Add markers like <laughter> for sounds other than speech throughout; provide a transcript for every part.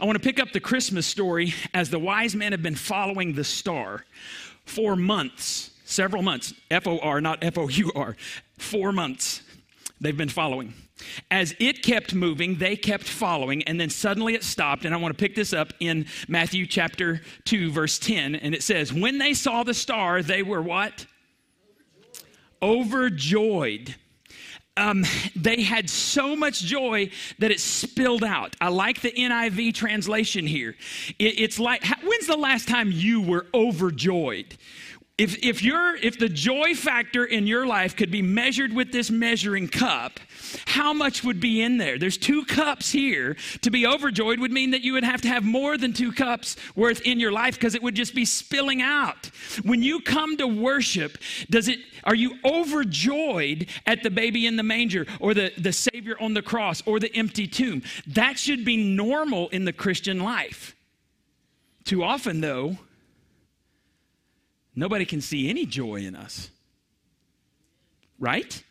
I want to pick up the Christmas story as the wise men have been following the star for months, several months. F O R, not F O U R. Four months they've been following. As it kept moving, they kept following, and then suddenly it stopped. And I want to pick this up in Matthew chapter 2, verse 10. And it says, When they saw the star, they were what? Overjoyed. Um, they had so much joy that it spilled out. I like the NIV translation here. It, it's like, when's the last time you were overjoyed? If, if, you if the joy factor in your life could be measured with this measuring cup, how much would be in there? There's two cups here. To be overjoyed would mean that you would have to have more than two cups worth in your life because it would just be spilling out. When you come to worship, does it are you overjoyed at the baby in the manger or the, the Savior on the cross or the empty tomb? That should be normal in the Christian life. Too often, though, nobody can see any joy in us. Right?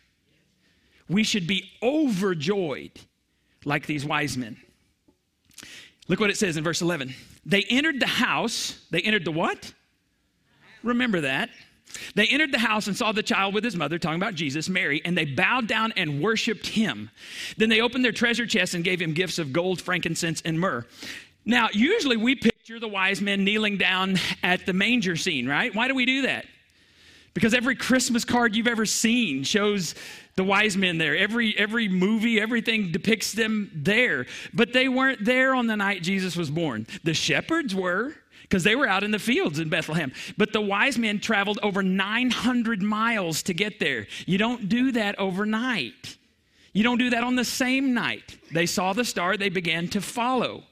We should be overjoyed like these wise men. Look what it says in verse 11. They entered the house. They entered the what? Remember that. They entered the house and saw the child with his mother, talking about Jesus, Mary, and they bowed down and worshiped him. Then they opened their treasure chests and gave him gifts of gold, frankincense, and myrrh. Now, usually we picture the wise men kneeling down at the manger scene, right? Why do we do that? Because every Christmas card you've ever seen shows the wise men there. Every every movie, everything depicts them there. But they weren't there on the night Jesus was born. The shepherds were because they were out in the fields in Bethlehem. But the wise men traveled over 900 miles to get there. You don't do that overnight. You don't do that on the same night. They saw the star, they began to follow.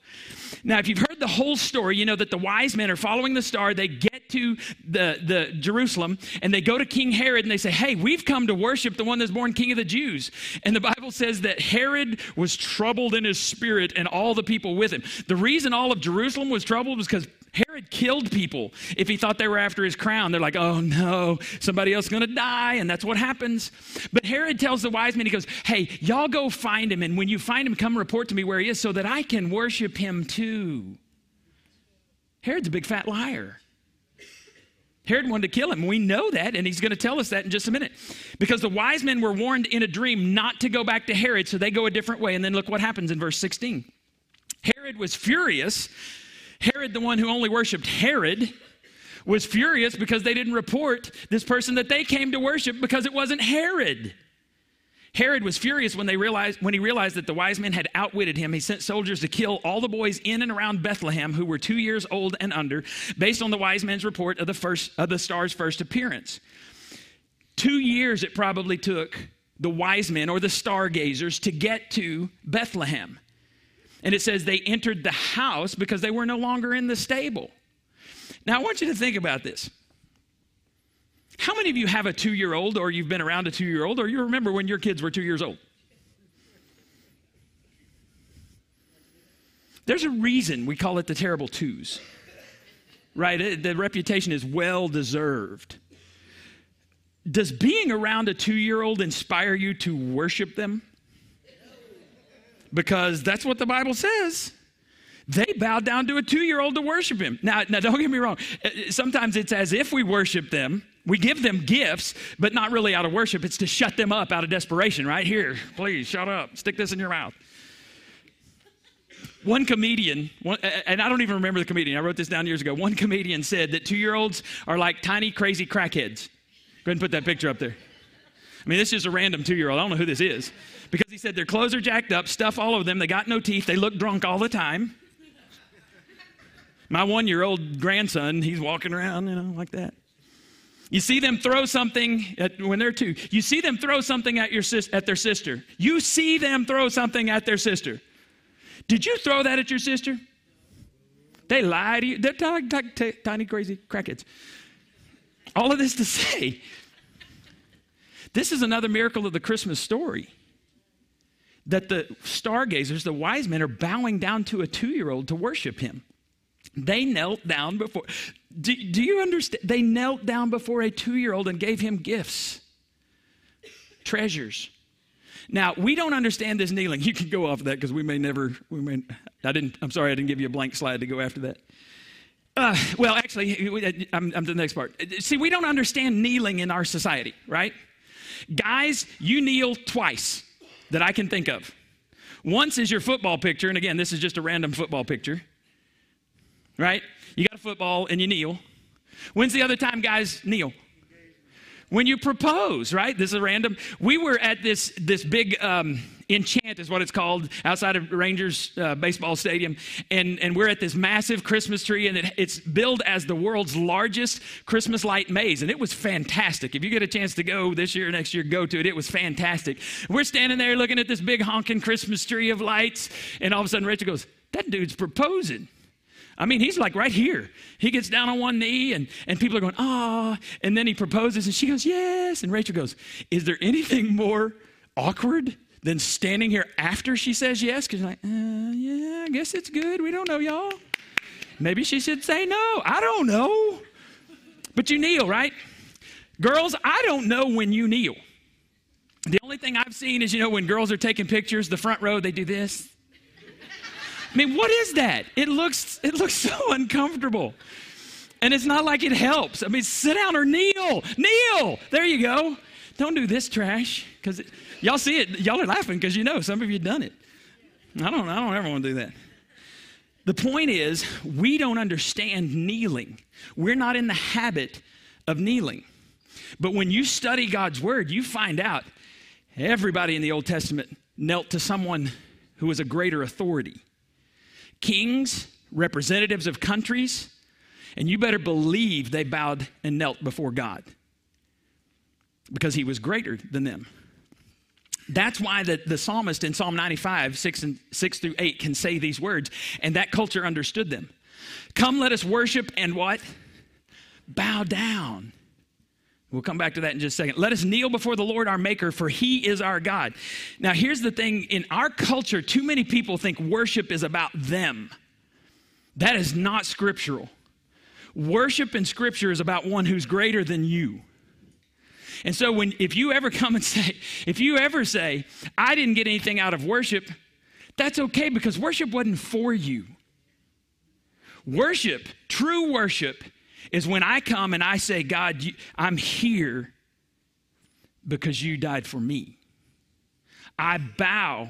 Now, if you've the whole story, you know that the wise men are following the star. They get to the, the Jerusalem and they go to King Herod and they say, Hey, we've come to worship the one that's born King of the Jews. And the Bible says that Herod was troubled in his spirit and all the people with him. The reason all of Jerusalem was troubled was because Herod killed people if he thought they were after his crown. They're like, oh no, somebody else is going to die. And that's what happens. But Herod tells the wise men, he goes, hey, y'all go find him. And when you find him, come report to me where he is so that I can worship him too. Herod's a big fat liar. Herod wanted to kill him. We know that, and he's going to tell us that in just a minute. Because the wise men were warned in a dream not to go back to Herod, so they go a different way. And then look what happens in verse 16. Herod was furious Herod, the one who only worshiped Herod, was furious because they didn't report this person that they came to worship because it wasn't Herod. Herod was furious when, they realized, when he realized that the wise men had outwitted him. He sent soldiers to kill all the boys in and around Bethlehem who were two years old and under, based on the wise men's report of the, first, of the star's first appearance. Two years it probably took the wise men or the stargazers to get to Bethlehem. And it says they entered the house because they were no longer in the stable. Now, I want you to think about this. How many of you have a two year old, or you've been around a two year old, or you remember when your kids were two years old? There's a reason we call it the terrible twos, right? The reputation is well deserved. Does being around a two year old inspire you to worship them? because that's what the Bible says. They bow down to a two year old to worship him. Now, now, don't get me wrong. Sometimes it's as if we worship them. We give them gifts, but not really out of worship. It's to shut them up out of desperation, right? Here, please, shut up. Stick this in your mouth. One comedian, one, and I don't even remember the comedian, I wrote this down years ago. One comedian said that two year olds are like tiny, crazy crackheads. Go ahead and put that picture up there. I mean, this is a random two year old. I don't know who this is because he said their clothes are jacked up, stuff all over them. They got no teeth. They look drunk all the time. My one year old grandson, he's walking around, you know, like that. You see them throw something at, when they're two. You see them throw something at, your sis, at their sister. You see them throw something at their sister. Did you throw that at your sister? They lie to you. They're tiny, tiny, tiny crazy crackheads. All of this to <laughs> say, this is another miracle of the Christmas story that the stargazers, the wise men, are bowing down to a two year old to worship him. They knelt down before, do, do you understand? They knelt down before a two year old and gave him gifts, treasures. Now, we don't understand this kneeling. You can go off of that because we may never, we may, I didn't, I'm sorry, I didn't give you a blank slide to go after that. Uh, well, actually, I'm, I'm to the next part. See, we don't understand kneeling in our society, right? Guys, you kneel twice that I can think of. Once is your football picture, and again, this is just a random football picture, right? You got a football and you kneel. When's the other time guys kneel? when you propose, right? This is random. We were at this this big um, enchant is what it's called outside of Rangers uh, baseball stadium, and and we're at this massive Christmas tree, and it, it's billed as the world's largest Christmas light maze, and it was fantastic. If you get a chance to go this year, next year, go to it. It was fantastic. We're standing there looking at this big honking Christmas tree of lights, and all of a sudden Rachel goes, "That dude's proposing." I mean, he's like right here. He gets down on one knee, and, and people are going, ah. And then he proposes, and she goes, yes. And Rachel goes, is there anything more awkward than standing here after she says yes? Because you're like, uh, yeah, I guess it's good. We don't know, y'all. Maybe she should say no. I don't know. But you kneel, right? Girls, I don't know when you kneel. The only thing I've seen is, you know, when girls are taking pictures, the front row, they do this I mean, what is that? It looks it looks <laughs> so uncomfortable. And it's not like it helps. I mean, sit down or kneel. Kneel. There you go. Don't do this trash because y'all see it. Y'all are laughing because you know some of you done it. I don't. I don't ever want to do that. The point is, we don't understand kneeling. We're not in the habit of kneeling. But when you study God's word, you find out everybody in the Old Testament knelt to someone who was a greater authority kings, representatives of countries, and you better believe they bowed and knelt before God because he was greater than them. That's why the, the psalmist in Psalm 95, 6, and, 6 through 8, can say these words, and that culture understood them. Come, let us worship and what? Bow down. We'll come back to that in just a second. Let us kneel before the Lord our Maker, for He is our God. Now, here's the thing in our culture, too many people think worship is about them. That is not scriptural. Worship in Scripture is about one who's greater than you. And so, when, if you ever come and <laughs> say, if you ever say, I didn't get anything out of worship, that's okay because worship wasn't for you. Worship, true worship, is when I come and I say, God, I'm here because you died for me. I bow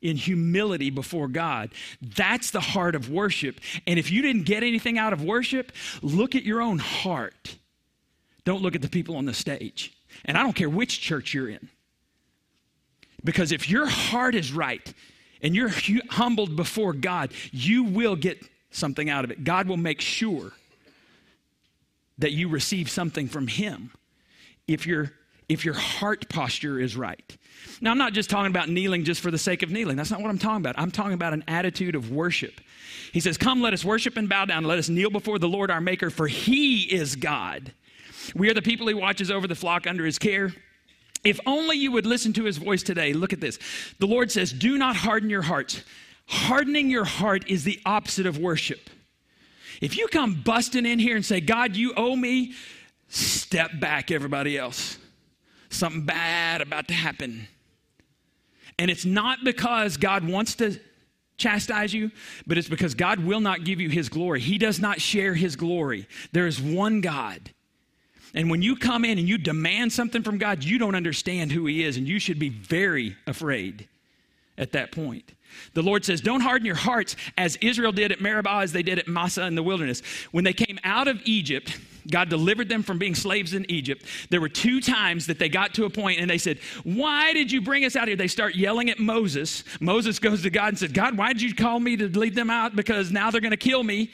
in humility before God. That's the heart of worship. And if you didn't get anything out of worship, look at your own heart. Don't look at the people on the stage. And I don't care which church you're in. Because if your heart is right and you're humbled before God, you will get something out of it. God will make sure that you receive something from Him if your if your heart posture is right. Now, I'm not just talking about kneeling just for the sake of kneeling. That's not what I'm talking about. I'm talking about an attitude of worship. He says, Come, let us worship and bow down. Let us kneel before the Lord our Maker, for He is God. We are the people He watches over the flock under His care. If only you would listen to His voice today. Look at this. The Lord says, Do not harden your hearts. Hardening your heart is the opposite of worship. If you come busting in here and say, God, you owe me, step back, everybody else. Something bad about to happen. And it's not because God wants to chastise you, but it's because God will not give you his glory. He does not share his glory. There is one God. And when you come in and you demand something from God, you don't understand who he is, and you should be very afraid at that point. The Lord says, Don't harden your hearts as Israel did at Meribah, as they did at Massah in the wilderness. When they came out of Egypt, God delivered them from being slaves in Egypt. There were two times that they got to a point and they said, Why did you bring us out here? They start yelling at Moses. Moses goes to God and says, God, why did you call me to lead them out? Because now they're going to kill me.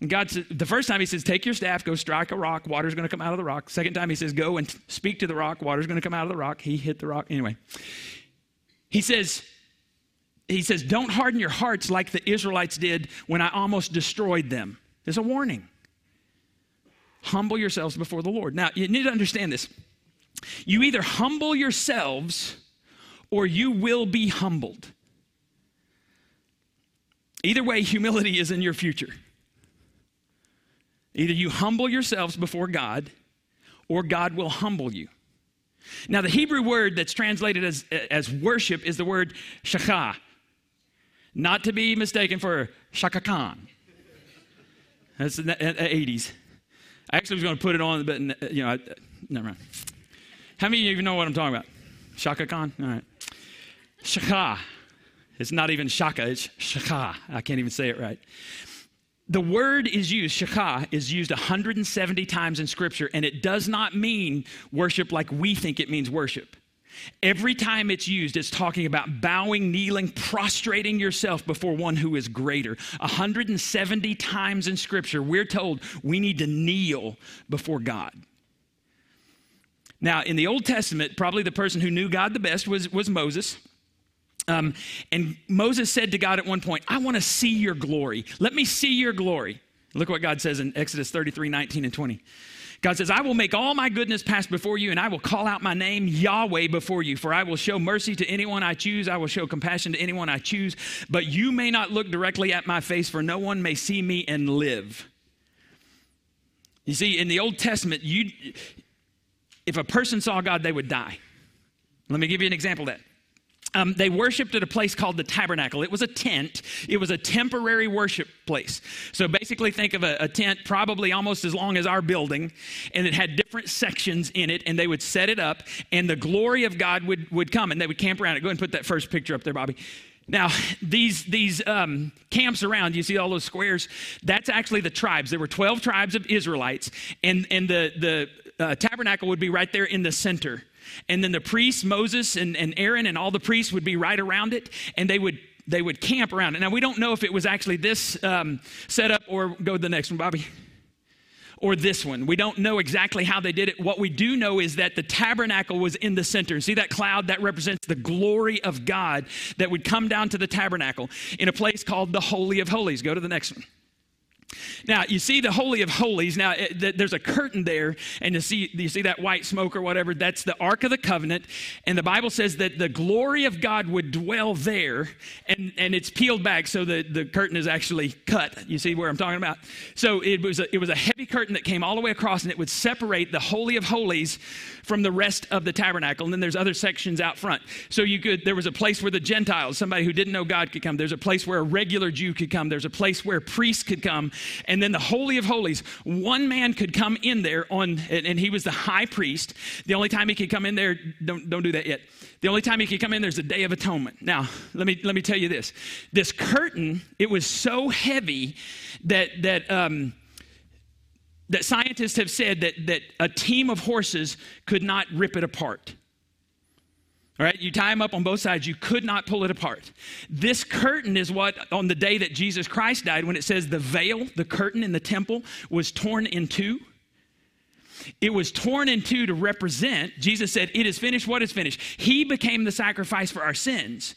And God said, the first time he says, Take your staff, go strike a rock, water's going to come out of the rock. Second time he says, Go and speak to the rock, water's going to come out of the rock. He hit the rock. Anyway, he says, he says, Don't harden your hearts like the Israelites did when I almost destroyed them. There's a warning. Humble yourselves before the Lord. Now, you need to understand this. You either humble yourselves or you will be humbled. Either way, humility is in your future. Either you humble yourselves before God or God will humble you. Now, the Hebrew word that's translated as, as worship is the word shakha, not to be mistaken for Chaka Khan. That's the 80s. I actually was going to put it on, but you know, I, never mind. How many of you even know what I'm talking about? Chaka Khan? All right. Shaka. It's not even Shaka, it's Shaka. I can't even say it right. The word is used, Shaka, is used 170 times in Scripture, and it does not mean worship like we think it means worship. Every time it's used, it's talking about bowing, kneeling, prostrating yourself before one who is greater. 170 times in Scripture, we're told we need to kneel before God. Now, in the Old Testament, probably the person who knew God the best was, was Moses. Um, and Moses said to God at one point, I want to see your glory. Let me see your glory. Look what God says in Exodus 33 19 and 20. God says, I will make all my goodness pass before you, and I will call out my name, Yahweh, before you. For I will show mercy to anyone I choose. I will show compassion to anyone I choose. But you may not look directly at my face, for no one may see me and live. You see, in the Old Testament, you, if a person saw God, they would die. Let me give you an example of that. Um, they worshiped at a place called the tabernacle. It was a tent, it was a temporary worship place. So basically, think of a, a, tent probably almost as long as our building, and it had different sections in it, and they would set it up, and the glory of God would, would come, and they would camp around it. Go and put that first picture up there, Bobby. Now, these, these um, camps around, you see all those squares? That's actually the tribes. There were 12 tribes of Israelites, and, and the, the uh, tabernacle would be right there in the center. And then the priests, Moses and, and Aaron, and all the priests would be right around it, and they would they would camp around it. Now, we don't know if it was actually this um, setup or go to the next one, Bobby or this one. We don't know exactly how they did it. What we do know is that the tabernacle was in the center. See that cloud? That represents the glory of God that would come down to the tabernacle in a place called the Holy of Holies. Go to the next one. Now, you see the Holy of Holies. Now, it, there's a curtain there, and you see, you see that white smoke or whatever. That's the Ark of the Covenant. And the Bible says that the glory of God would dwell there, and, and it's peeled back, so the, the curtain is actually cut. You see where I'm talking about? So it was, a, it was a heavy curtain that came all the way across, and it would separate the Holy of Holies from the rest of the tabernacle. And then there's other sections out front. So you could, there was a place where the Gentiles, somebody who didn't know God, could come. There's a place where a regular Jew could come. There's a place where priests could come and then the Holy of Holies. One man could come in there on, and he was the high priest. The only time he could come in there, don't, don't do that yet. The only time he could come in there's the Day of Atonement. Now, let me let me tell you this: this curtain, it was so heavy that that. Um, that scientists have said that, that a team of horses could not rip it apart. All right, you tie them up on both sides, you could not pull it apart. This curtain is what, on the day that Jesus Christ died, when it says the veil, the curtain in the temple, was torn in two. It was torn in two to represent, Jesus said, It is finished, what is finished? He became the sacrifice for our sins.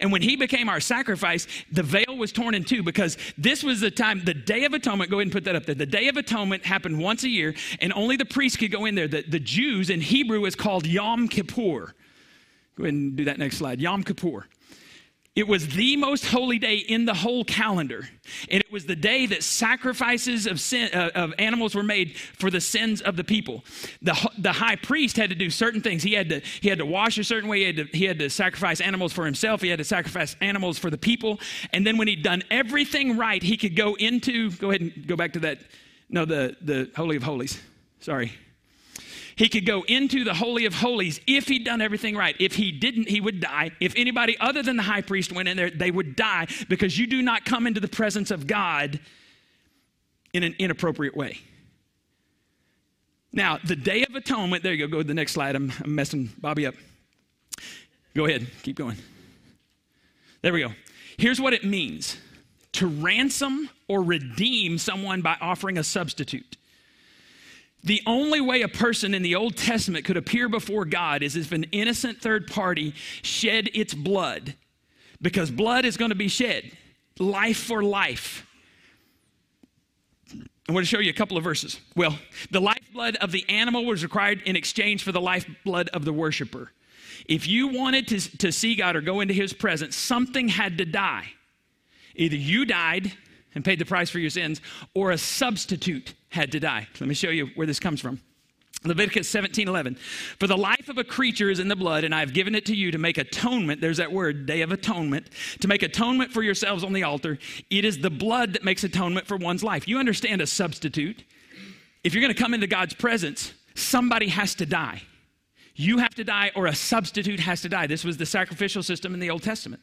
And when he became our sacrifice, the veil was torn in two because this was the time, the Day of Atonement, go ahead and put that up there. The Day of Atonement happened once a year, and only the priests could go in there. The, the Jews in Hebrew is called Yom Kippur. Go ahead and do that next slide. Yom Kippur. It was the most holy day in the whole calendar. And it was the day that sacrifices of, sin, uh, of animals were made for the sins of the people. The, the high priest had to do certain things. He had to, he had to wash a certain way. He had, to, he had to sacrifice animals for himself. He had to sacrifice animals for the people. And then when he'd done everything right, he could go into, go ahead and go back to that. No, the, the Holy of Holies. Sorry. He could go into the Holy of Holies if he'd done everything right. If he didn't, he would die. If anybody other than the high priest went in there, they would die because you do not come into the presence of God in an inappropriate way. Now, the Day of Atonement, there you go, go to the next slide. I'm, I'm messing Bobby up. Go ahead, keep going. There we go. Here's what it means to ransom or redeem someone by offering a substitute. The only way a person in the Old Testament could appear before God is if an innocent third party shed its blood, because blood is going to be shed, life for life. I want to show you a couple of verses. Well, the lifeblood of the animal was required in exchange for the lifeblood of the worshiper. If you wanted to, to see God or go into his presence, something had to die. Either you died and paid the price for your sins, or a substitute had to die. Let me show you where this comes from. Leviticus 17 11. For the life of a creature is in the blood, and I have given it to you to make atonement. There's that word, day of atonement. To make atonement for yourselves on the altar. It is the blood that makes atonement for one's life. You understand a substitute. If you're going to come into God's presence, somebody has to die. You have to die, or a substitute has to die. This was the sacrificial system in the Old Testament.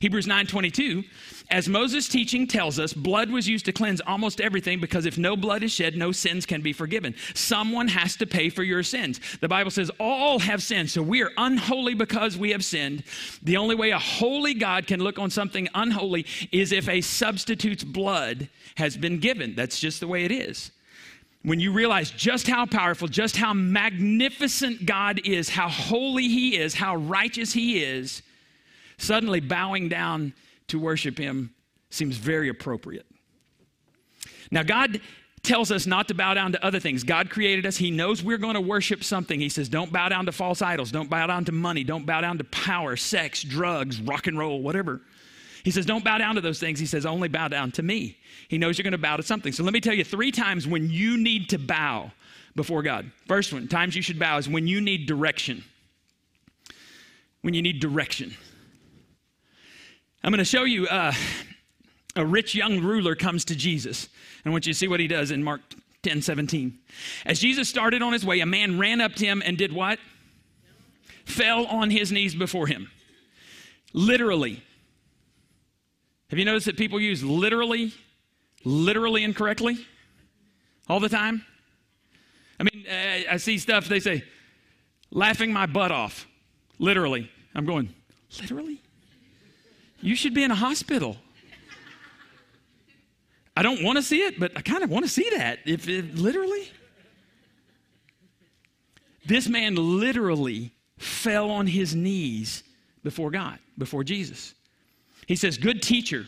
Hebrews 9:22, as Moses' teaching tells us, blood was used to cleanse almost everything because if no blood is shed, no sins can be forgiven. Someone has to pay for your sins. The Bible says all have sinned, so we are unholy because we have sinned. The only way a holy God can look on something unholy is if a substitute's blood has been given. That's just the way it is when you realize just how powerful, just how magnificent God is, how holy He is, how righteous He is, Suddenly, bowing down to worship Him seems very appropriate. Now, God tells us not to bow down to other things. God created us. He knows we're going to worship something. He says, don't bow down to false idols. Don't bow down to money. Don't bow down to power, sex, drugs, rock and roll, whatever. He says, don't bow down to those things. He says, only bow down to me. He knows you're going to bow to something. So let me tell you three times when you need to bow before God. First one, times you should bow is when you need direction. When you need direction. I'm going to show you uh, a rich young ruler comes to Jesus. I want you to see what he does in Mark 10 17. As Jesus started on his way, a man ran up to him and did what? Fell on his knees before him. Literally. Have you noticed that people use literally, literally incorrectly all the time? I mean, I see stuff, they say, laughing my butt off. Literally. I'm going, literally? You should be in a hospital. I don't want to see it, but I kind of want to see that. If it literally. This man literally fell on his knees before God, before Jesus. He says, Good teacher.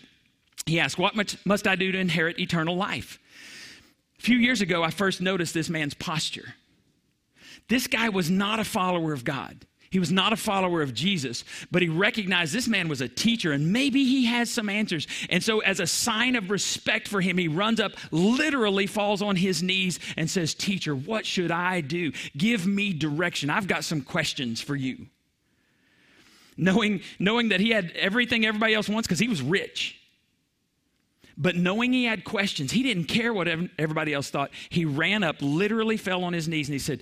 He asked, What must I do to inherit eternal life? A few years ago, I first noticed this man's posture. This guy was not a follower of God. He was not a follower of Jesus, but he recognized this man was a teacher and maybe he has some answers. And so, as a sign of respect for him, he runs up, literally falls on his knees, and says, Teacher, what should I do? Give me direction. I've got some questions for you. Knowing, knowing that he had everything everybody else wants because he was rich. But knowing he had questions, he didn't care what everybody else thought. He ran up, literally fell on his knees, and he said,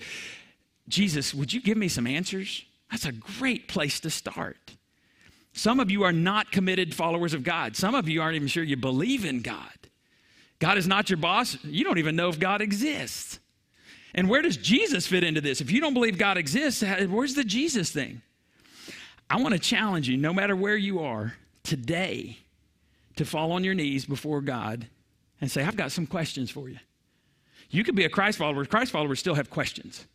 Jesus, would you give me some answers? That's a great place to start. Some of you are not committed followers of God. Some of you aren't even sure you believe in God. God is not your boss. You don't even know if God exists. And where does Jesus fit into this? If you don't believe God exists, where's the Jesus thing? I want to challenge you, no matter where you are today, to fall on your knees before God and say, I've got some questions for you. You could be a Christ follower. Christ followers still have questions.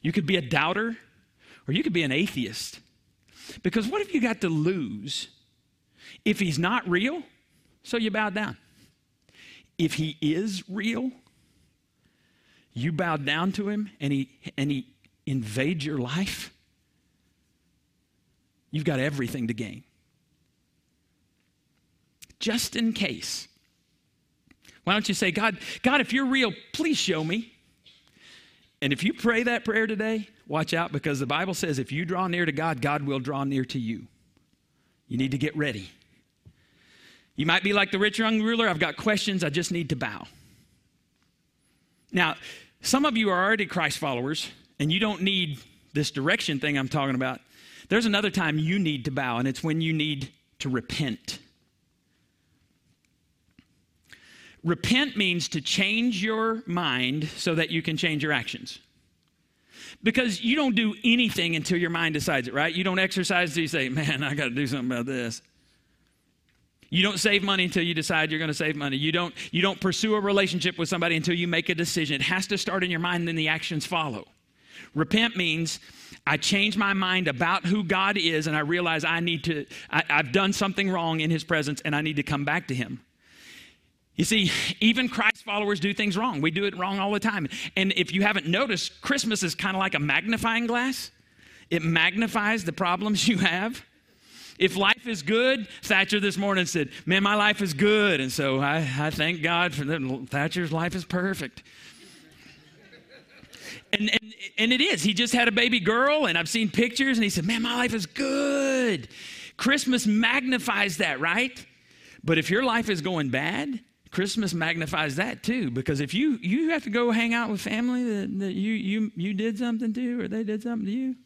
You could be a doubter or you could be an atheist. Because what have you got to lose if he's not real? So you bow down. If he is real, you bow down to him and he, and he invades your life, you've got everything to gain. Just in case. Why don't you say, God, God, if you're real, please show me. And if you pray that prayer today, watch out because the Bible says if you draw near to God, God will draw near to you. You need to get ready. You might be like the rich young ruler. I've got questions. I just need to bow. Now, some of you are already Christ followers and you don't need this direction thing I'm talking about. There's another time you need to bow, and it's when you need to repent. Repent means to change your mind so that you can change your actions. Because you don't do anything until your mind decides it, right? You don't exercise until you say, man, I got to do something about this. You don't save money until you decide you're going to save money. You don't, you don't pursue a relationship with somebody until you make a decision. It has to start in your mind, then the actions follow. Repent means I change my mind about who God is, and I realize I need to, I, I've done something wrong in His presence, and I need to come back to Him. You see, even Christ followers do things wrong. We do it wrong all the time. And if you haven't noticed, Christmas is kind of like a magnifying glass, it magnifies the problems you have. If life is good, Thatcher this morning said, Man, my life is good. And so I, I thank God for that. Thatcher's life is perfect. And, and, and it is. He just had a baby girl, and I've seen pictures, and he said, Man, my life is good. Christmas magnifies that, right? But if your life is going bad, Christmas magnifies that too, because if you you have to go hang out with family that, that you you you did something to or they did something to you.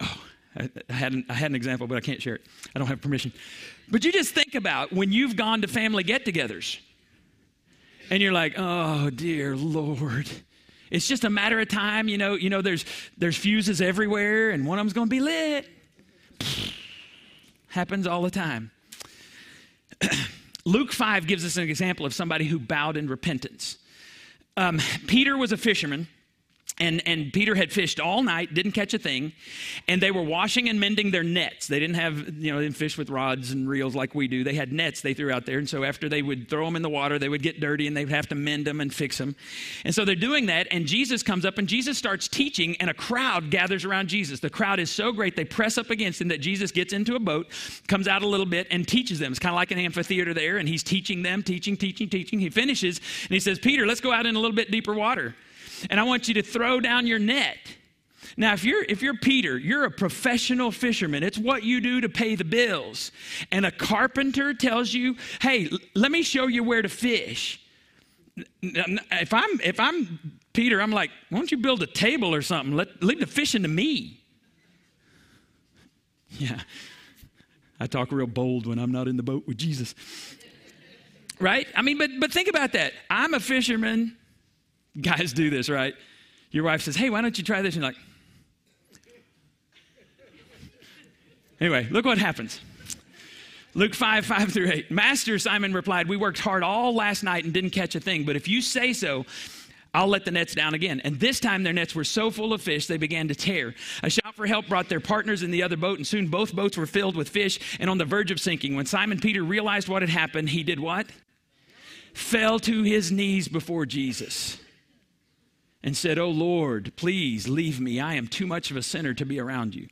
Oh, I, I had an, I had an example, but I can't share it. I don't have permission. But you just think about when you've gone to family get-togethers, and you're like, oh dear Lord. It's just a matter of time, you know. You know, there's there's fuses everywhere, and one of them's going to be lit. Happens all the time. <clears throat> Luke 5 gives us an example of somebody who bowed in repentance. Um, Peter was a fisherman and, and Peter had fished all night, didn't catch a thing, and they were washing and mending their nets. They didn't have, you know, they didn't fish with rods and reels like we do. They had nets they threw out there. And so after they would throw them in the water, they would get dirty and they'd have to mend them and fix them. And so they're doing that, and Jesus comes up and Jesus starts teaching, and a crowd gathers around Jesus. The crowd is so great, they press up against him that Jesus gets into a boat, comes out a little bit, and teaches them. It's kind of like an amphitheater there, and he's teaching them, teaching, teaching, teaching. He finishes, and he says, Peter, let's go out in a little bit deeper water and I want you to throw down your net. Now, if you're if you're Peter, you're a professional fisherman. It's what you do to pay the bills. And a carpenter tells you, "Hey, let me show you where to fish." If I'm if I'm Peter, I'm like, "Why don't you build a table or something? Let leave the fishing to me." <laughs> Yeah. I talk real bold when I'm not in the boat with Jesus. Right? I mean, but but think about that. I'm a fisherman. Guys do this, right? Your wife says, Hey, why don't you try this? And you're like, Anyway, look what happens. Luke 5, 5 through 8. Master, Simon replied, We worked hard all last night and didn't catch a thing, but if you say so, I'll let the nets down again. And this time their nets were so full of fish they began to tear. A shout for help brought their partners in the other boat, and soon both boats were filled with fish and on the verge of sinking. When Simon Peter realized what had happened, he did what? Fell to his knees before Jesus and said, Oh Lord, please leave me. I am too much of a sinner to be around you.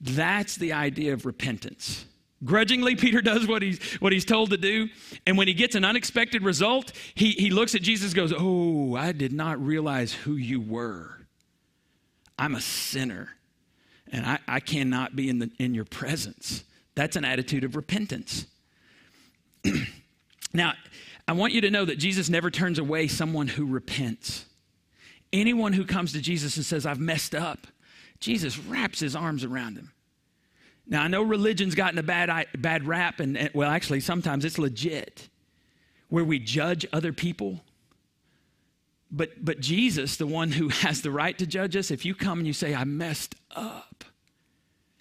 That's the idea of repentance. Grudgingly, <laughs> Peter does what he's, what he's told to do. And when he gets an unexpected result, he, he looks at Jesus goes, Oh, I did not realize who you were. I'm a sinner, and I, I cannot be in, the, in your presence. That's an attitude of repentance. <clears throat> now, I want you to know that Jesus never turns away someone who repents. Anyone who comes to Jesus and says, I've messed up, Jesus wraps his arms around him. Now, I know religion's gotten a bad, bad rap, and, and well, actually, sometimes it's legit, where we judge other people. But, but Jesus, the one who <laughs> has the right to judge us, if you come and you say, I messed up,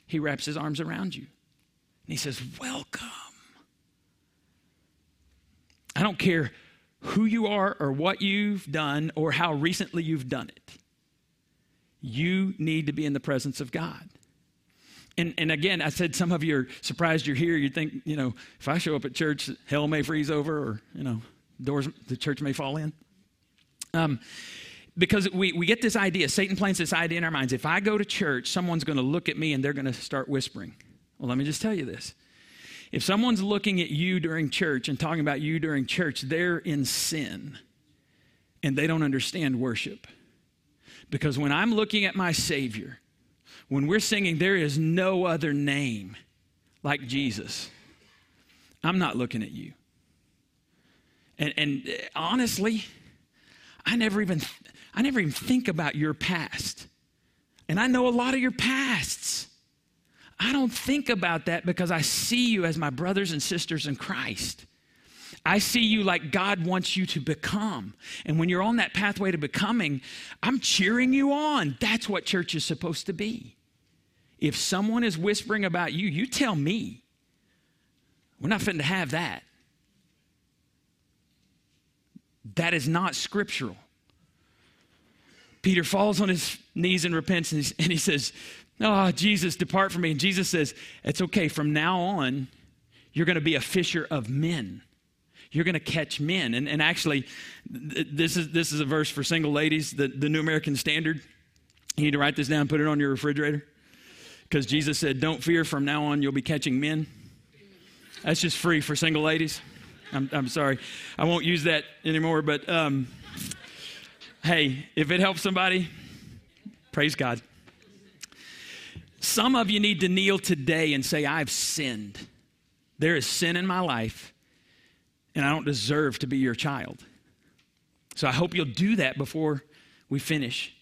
he wraps his arms around you. And he says, Welcome. I don't care who you are or what you've done or how recently you've done it. You need to be in the presence of God. And, and again, I said some of you are surprised you're here. You think, you know, if I show up at church, hell may freeze over or, you know, doors, the church may fall in. Um, because we, we get this idea, Satan plants this idea in our minds. If I go to church, someone's going to look at me and they're going to start whispering. Well, let me just tell you this if someone's looking at you during church and talking about you during church, they're in sin and they don't understand worship. Because when I'm looking at my Savior, when we're singing, there is no other name like Jesus, I'm not looking at you. And, and honestly, I never even I never even think about your past. And I know a lot of your pasts. I don't think about that because I see you as my brothers and sisters in Christ. I see you like God wants you to become. And when you're on that pathway to becoming, I'm cheering you on. That's what church is supposed to be. If someone is whispering about you, you tell me. We're not fitting to have that. That is not scriptural. Peter falls on his knees and repents, and he says, Oh, Jesus, depart from me. And Jesus says, It's okay. From now on, you're going to be a fisher of men. You're going to catch men. And, and actually, this is, this is a verse for single ladies, the, the New American Standard. You need to write this down, and put it on your refrigerator. Because Jesus said, Don't fear, from now on, you'll be catching men. That's just free for single ladies. I'm, I'm sorry. I won't use that anymore, but. Um, Hey, if it helps somebody, praise God. Some of you need to kneel today and say, I've sinned. There is sin in my life, and I don't deserve to be your child. So I hope you'll do that before we finish.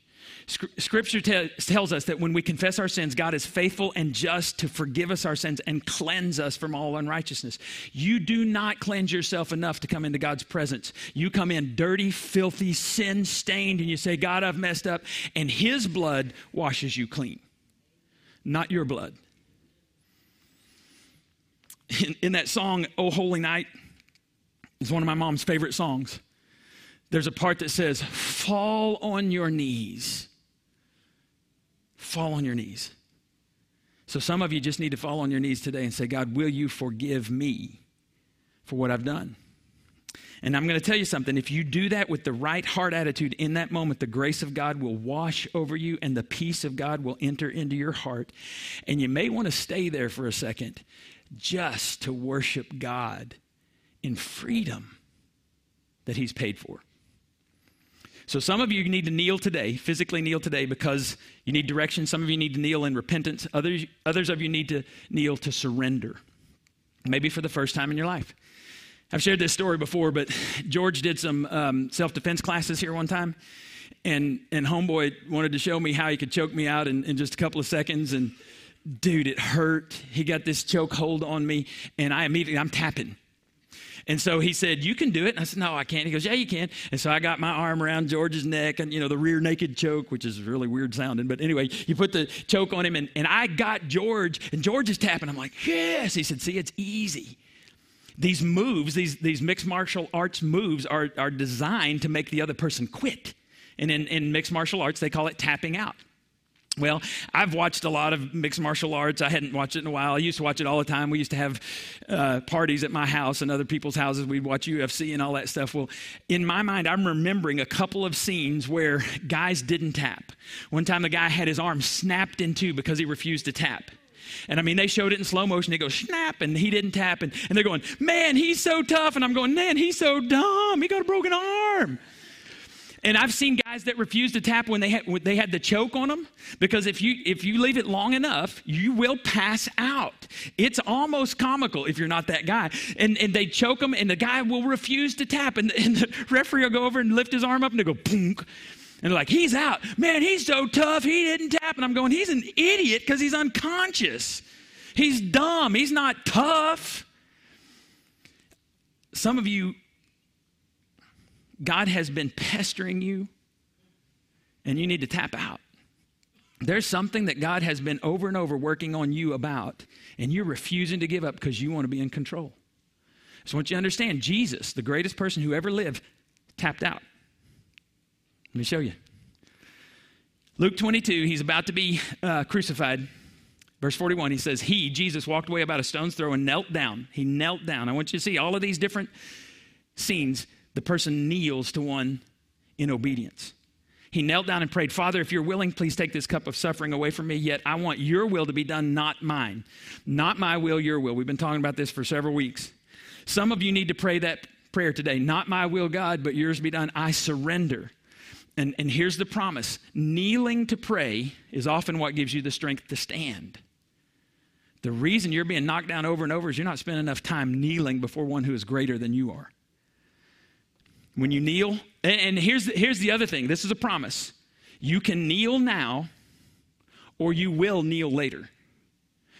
Scripture te- tells us that when we confess our sins, God is faithful and just to forgive us our sins and cleanse us from all unrighteousness. You do not cleanse yourself enough to come into God's presence. You come in dirty, filthy, sin stained, and you say, God, I've messed up, and His blood washes you clean, not your blood. In, in that song, Oh Holy Night, is one of my mom's favorite songs. There's a part that says, Fall on your knees fall on your knees. So some of you just need to fall on your knees today and say, God, will you forgive me for what I've done? And I'm going to tell you something. If you do that with the right heart attitude in that moment, the grace of God will wash over you and the peace of God will enter into your heart. And you may want to stay there for a second just to worship God in freedom that He's paid for. So some of you need to kneel today, physically kneel today because you need direction. Some of you need to kneel in repentance. Others, others of you need to kneel to surrender, maybe for the first time in your life. I've shared this story before, but George did some um, self defense classes here one time. And, and Homeboy wanted to show me how he could choke me out in, in just a couple of seconds. And dude, it hurt. He got this choke hold on me, and I immediately, I'm tapping. And so he said, You can do it. And I said, No, I can't. He goes, Yeah, you can. And so I got my arm around George's neck and, you know, the rear naked choke, which is really weird sounding. But anyway, you put the choke on him, and, and I got George, and George is tapping. I'm like, Yes. He said, See, it's easy. These moves, these, these mixed martial arts moves, are, are designed to make the other person quit. And in, in mixed martial arts, they call it tapping out. Well, I've watched a lot of mixed martial arts. I hadn't watched it in a while. I used to watch it all the time. We used to have uh, parties at my house and other people's houses. We'd watch UFC and all that stuff. Well, in my mind, I'm remembering a couple of scenes where guys didn't tap. One time, the guy had his arm snapped in two because he refused to tap. And I mean, they showed it in slow motion. They go snap, and he didn't tap. And, and they're going, man, he's so tough. And I'm going, man, he's so dumb. He got a broken arm. And I've seen guys that refuse to tap when they had, when they had the choke on them because if you if you leave it long enough, you will pass out. It's almost comical if you're not that guy. And and they choke them, and the guy will refuse to tap, and, and the referee will go over and lift his arm up, and they go boom. And they're like, he's out. Man, he's so tough. He didn't tap. And I'm going, he's an idiot because he's unconscious. He's dumb. He's not tough. Some of you God has been pestering you and you need to tap out. There's something that God has been over and over working on you about, and you're refusing to give up because you want to be in control. So I want you to understand Jesus, the greatest person who ever lived, tapped out. Let me show you. Luke 22, he's about to be uh, crucified. Verse 41, he says, He, Jesus, walked away about a stone's throw and knelt down. He knelt down. I want you to see all of these different scenes the person kneels to one in obedience. He knelt down and prayed, Father, if you're willing, please take this cup of suffering away from me. Yet I want your will to be done, not mine. Not my will, your will. We've been talking about this for several weeks. Some of you need to pray that prayer today. Not my will, God, but yours be done. I surrender. And, and here's the promise kneeling to pray is often what gives you the strength to stand. The reason you're being knocked down over and over is you're not spending enough time kneeling before one who is greater than you are. When you kneel, and here's the, here's the other thing this is a promise. You can kneel now, or you will kneel later.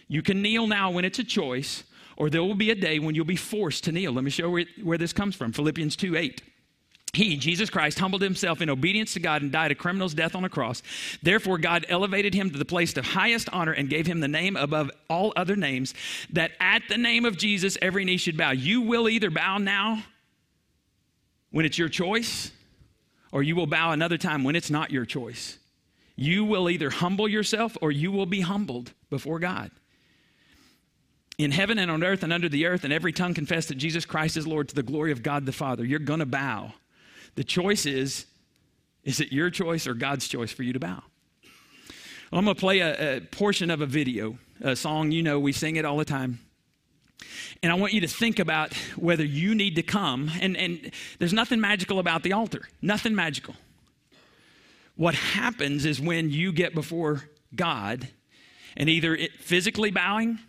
You can kneel now when it's a choice, or there will be a day when you'll be forced to kneel. Let me show where, where this comes from Philippians 2 8. He, Jesus Christ, humbled himself in obedience to God and died a criminal's death on a cross. Therefore, God elevated him to the place of highest honor and gave him the name above all other names, that at the name of Jesus every knee should bow. You will either bow now when it's your choice, or you will bow another time when it's not your choice. You will either humble yourself or you will be humbled before God. In heaven and on earth and under the earth, and every tongue confess that Jesus Christ is Lord to the glory of God the Father. You're going to bow. The choice is is it your choice or God's choice for you to bow? Well, I'm going to play a, a portion of a video, a song you know, we sing it all the time. And I want you to think about whether you need to come. And, and there's nothing magical about the altar, nothing magical. What happens is when you get before God and either it, physically bowing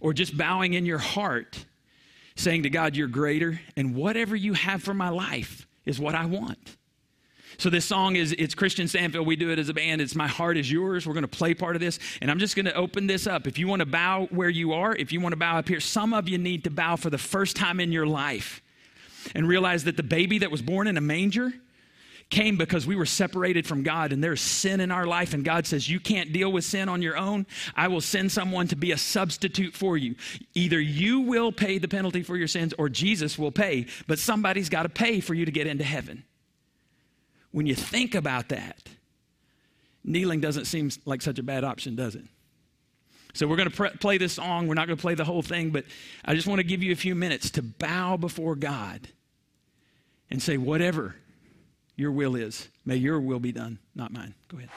or just bowing in your heart, saying to God, You're greater, and whatever you have for my life is what I want. So this song is it's Kristian Stanfill. We do it as a band. It's My Heart is Yours. We're going to play part of this. And I'm just going to open this up. If you want to bow where you are, if you want to bow up here, some of you need to bow for the first time in your life and realize that the baby that was born in a manger came because we were separated from God and there's sin in our life, and God says, You can't deal with sin on your own. I will send someone to be a substitute for you. Either you will pay the penalty for your sins or Jesus will pay, but somebody's got to pay for you to get into heaven. When you think about that, kneeling doesn't seem like such a bad option, does it? So we're going to pr- play this song. We're not going to play the whole thing, but I just want to give you a few minutes to bow before God and say, whatever your will is, may your will be done, not mine. Go ahead.